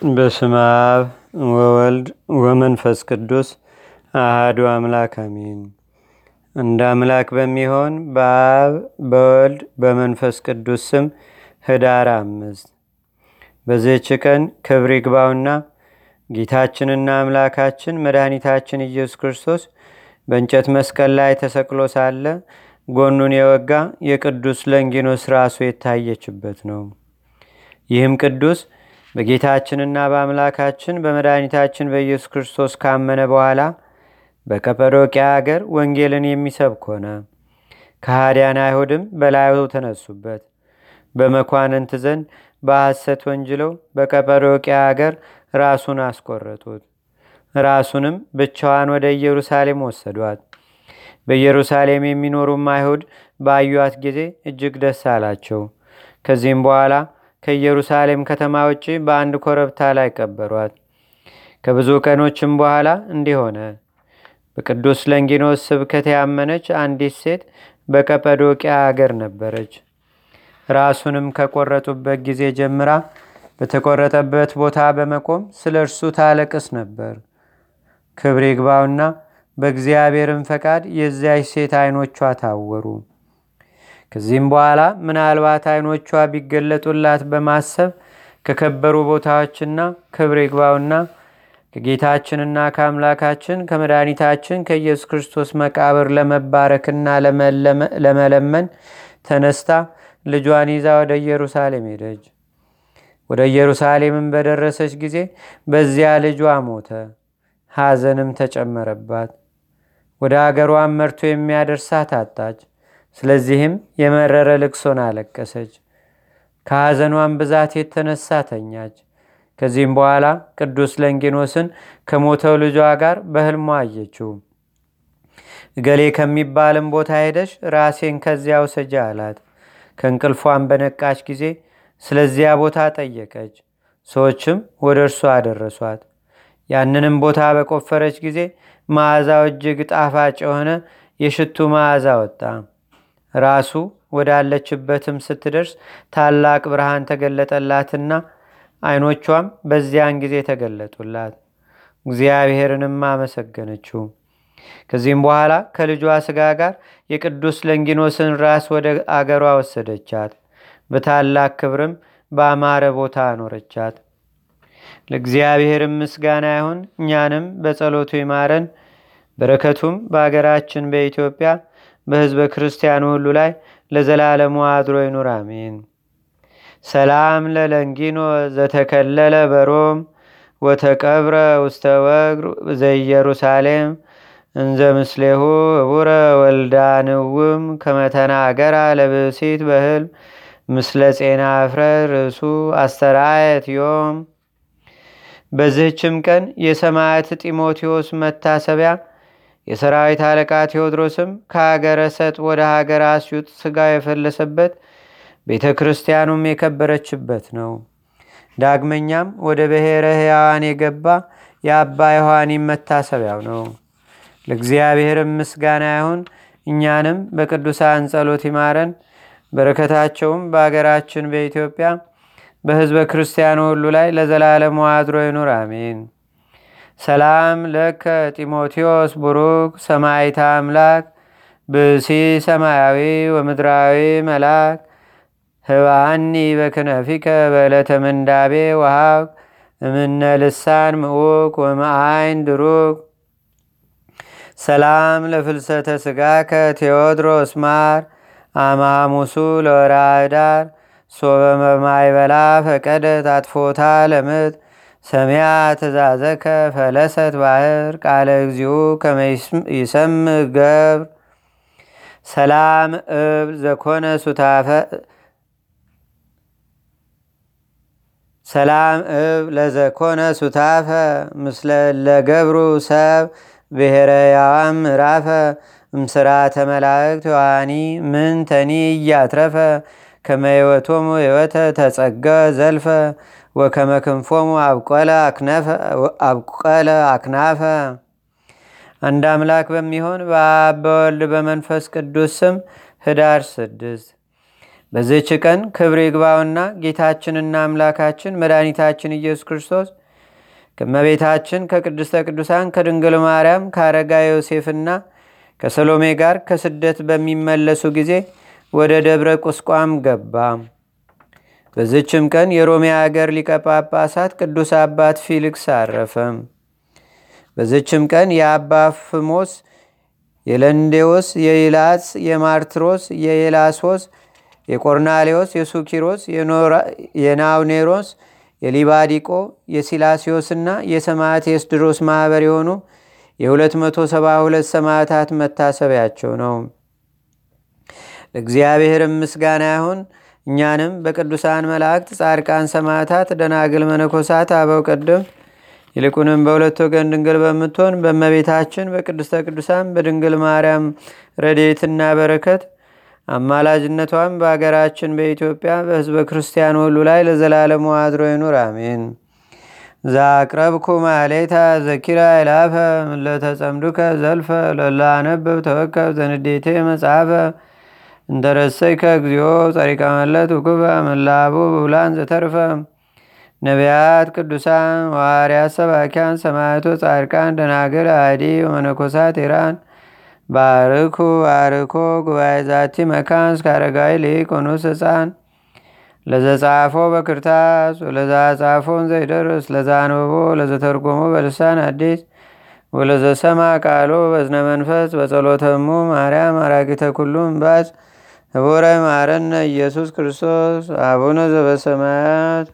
በስመ አብ ወወልድ ወመንፈስ ቅዱስ አህዱ አምላክ አሜን። እንደ አምላክ በሚሆን በአብ በወልድ በመንፈስ ቅዱስ ስም ህዳር አምስት በዚህች ቀን ክብር ይግባውና ጌታችንና አምላካችን መድኃኒታችን ኢየሱስ ክርስቶስ በእንጨት መስቀል ላይ ተሰቅሎ ሳለ ጎኑን የወጋ የቅዱስ ለንጊኖስ ራሱ የታየችበት ነው። ይህም ቅዱስ በጌታችንና በአምላካችን በመድኃኒታችን በኢየሱስ ክርስቶስ ካመነ በኋላ በቀጰዶቅያ አገር ወንጌልን የሚሰብክ ሆነ። ከሃዲያን አይሁድም በላዩ ተነሱበት። በመኳንንት ዘንድ በሐሰት ወንጅለው በቀጰዶቅያ አገር ራሱን አስቆረጡት። ራሱንም ብቻዋን ወደ ኢየሩሳሌም ወሰዷት። በኢየሩሳሌም የሚኖሩም አይሁድ ባዩት ጊዜ እጅግ ደስ አላቸው። ከዚህም በኋላ ከኢየሩሳሌም ከተማ ውጭ በአንድ ኮረብታ ላይ ቀበሯት። ከብዙ ቀኖችም በኋላ እንዲህ ሆነ። በቅዱስ ለንጊኖስ ስብከት ያመነች አንዲት ሴት በቀጰዶቅያ አገር ነበረች። ራሱንም ከቆረጡበት ጊዜ ጀምራ በተቆረጠበት ቦታ በመቆም ስለ እርሱ ታለቅስ ነበር። ክብር ይግባውና በእግዚአብሔርም ፈቃድ የዚያች ሴት አይኖቿ ታወሩ። ከዚህም በኋላ ምናልባት አይኖቿ ቢገለጡላት በማሰብ ከከበሩ ቦታዎችና ክብር ይግባውና ከጌታችንና ከአምላካችን ከመድኃኒታችን ከኢየሱስ ክርስቶስ መቃብር ለመባረክና ለመለመን ተነስታ ልጇን ይዛ ወደ ኢየሩሳሌም ሄደች። ወደ ኢየሩሳሌምን በደረሰች ጊዜ በዚያ ልጇ ሞተ። ሐዘንም ተጨመረባት። ወደ አገሯን መርቶ የሚያደርሳት አጣች። ስለዚህም የመረረ ልቅሶን አለቀሰች። ከሐዘኗን ብዛት የተነሳ ተኛች። ከዚህም በኋላ ቅዱስ ለንጊኖስን ከሞተው ልጇ ጋር በህልሟ አየችው። እገሌ ከሚባልም ቦታ ሄደሽ ራሴን ከዚያ ውሰጂ አላት። ከእንቅልፏን በነቃች ጊዜ ስለዚያ ቦታ ጠየቀች። ሰዎችም ወደ እርሱ አደረሷት። ያንንም ቦታ በቆፈረች ጊዜ መዓዛው እጅግ ጣፋጭ የሆነ የሽቱ መዓዛ ወጣ። ራሱ ወዳለችበትም ስትደርስ ታላቅ ብርሃን ተገለጠላትና አይኖቿም በዚያን ጊዜ ተገለጡላት። እግዚአብሔርንም አመሰገነችው። ከዚህም በኋላ ከልጇ ስጋ ጋር የቅዱስ ለንጊኖስን ራስ ወደ አገሯ ወሰደቻት። በታላቅ ክብርም በአማረ ቦታ አኖረቻት። ለእግዚአብሔርም ምስጋና ይሁን። እኛንም በጸሎቱ ይማረን። በረከቱም በአገራችን በኢትዮጵያ በህዝበ ክርስቲያኑ ሁሉ ላይ ለዘላለሙ አድሮ ይኑር፣ አሜን። ሰላም ለለንጊኖ ዘተከለለ በሮም ወተቀብረ ውስተ ወግር ዘኢየሩሳሌም እንዘ ምስሌሁ እቡረ ወልዳንውም ከመተናገራ ለብሲት በህልም ምስለ ጼና እፍረ ርእሱ አስተራየት ዮም። በዚህችም ቀን የሰማዕት ጢሞቴዎስ መታሰቢያ የሰራዊት አለቃ ቴዎድሮስም ከሀገረ ሰጥ ወደ ሀገር አስዩጥ ስጋ የፈለሰበት ቤተ ክርስቲያኑም የከበረችበት ነው። ዳግመኛም ወደ ብሔረ ሕያዋን የገባ የአባ ዮሐኒም መታሰቢያው ነው። ለእግዚአብሔርም ምስጋና ይሁን። እኛንም በቅዱሳን ጸሎት ይማረን። በረከታቸውም በአገራችን በኢትዮጵያ በህዝበ ክርስቲያኑ ሁሉ ላይ ለዘላለሙ አድሮ ይኑር፣ አሜን። ሰላም ለከ ጢሞቴዎስ ቡሩክ ሰማይታ አምላክ ብሲ ሰማያዊ ወምድራዊ መላክ ህባኒ በክነፊከ በዕለተ ምንዳቤ ወሃብ እምነ ልሳን ምዑክ ወመአይን ድሩክ ሰላም ለፍልሰተ ስጋከ ቴዎድሮስ ማር አማሙሱ ለወራዳር ሶበ መማይበላ ፈቀደ ታጥፎታ ለምጥ ሰሚያ ትእዛዘከ ፈለሰት ባህር ቃለ እግዚኡ ከመይሰም ገብር። ሰላም እብል ዘኮነ ሱታፈ ሰላም እብ ለዘኮነ ሱታፈ ምስለ ለገብሩ ሰብ ብሔረ ያዋም ምዕራፈ እምስራተ መላእክት ዮሐኒ ምን ተኒ እያትረፈ ከመህይወቶሙ ህይወተ ተጸገ ዘልፈ ወከመ ክንፎሙ አብቆለ አክናፈ። አንድ አምላክ በሚሆን በአብ በወልድ በመንፈስ ቅዱስ ስም ህዳር ስድስት በዚህች ቀን ክብር ይግባውና ጌታችንና አምላካችን መድኃኒታችን ኢየሱስ ክርስቶስ ከመቤታችን ከቅድስተ ቅዱሳን ከድንግል ማርያም ከአረጋ ዮሴፍና ከሰሎሜ ጋር ከስደት በሚመለሱ ጊዜ ወደ ደብረ ቁስቋም ገባ። በዝችም ቀን የሮሜ አገር ሊቀ ጳጳሳት ቅዱስ አባት ፊልክስ አረፈ። በዝችም ቀን የአባ ፍሞስ፣ የለንዴዎስ፣ የኢላስ፣ የማርትሮስ፣ የኤላሶስ፣ የቆርናሌዎስ፣ የሱኪሮስ፣ የናውኔሮስ፣ የሊባዲቆ፣ የሲላሲዮስና የሰማዕት የስድሮስ ማኅበር የሆኑ የ272 ሰማዕታት መታሰቢያቸው ነው። ለእግዚአብሔርም ምስጋና ይሁን። እኛንም በቅዱሳን መላእክት፣ ጻድቃን፣ ሰማዕታት፣ ደናግል፣ መነኮሳት፣ አበው ቀደም ይልቁንም በሁለት ወገን ድንግል በምትሆን በእመቤታችን በቅድስተ ቅዱሳን በድንግል ማርያም ረድኤትና በረከት አማላጅነቷም በአገራችን በኢትዮጵያ በሕዝበ ክርስቲያን ሁሉ ላይ ለዘላለሙ አድሮ ይኑር፣ አሜን። ዛቅረብኩ ማሌታ ዘኪራ ይላፈ ምለተጸምዱከ ዘልፈ ለላነብብ ተወከብ ዘንዴቴ መጽሐፈ እንተረሰይከ እግዚኦ ጸሪቀ መለት ውኩበ መላቡ ብውላን ዘተርፈ። ነቢያት ቅዱሳን ዋርያት ሰባኪያን ሰማዕቶ ጻድቃን ደናግል አዲ ወመነኮሳት ኢራን። ባርኩ ባርኮ ጉባኤ ዛቲ መካን እስከ አረጋዊ ሊቆኑስ ህፃን ለዘጻፎ በክርታስ ወለዛ ጻፎን ዘይደርስ ለዛ አንብቦ ለዘተርጎሞ በልሳን አዲስ። ወለዘሰማ ቃሎ በዝነ መንፈስ በጸሎተሙ ማርያም አራጊተ ኩሉ እምባስ ህቡረ ማረነ ኢየሱስ ክርስቶስ አቡነ ዘበሰማያት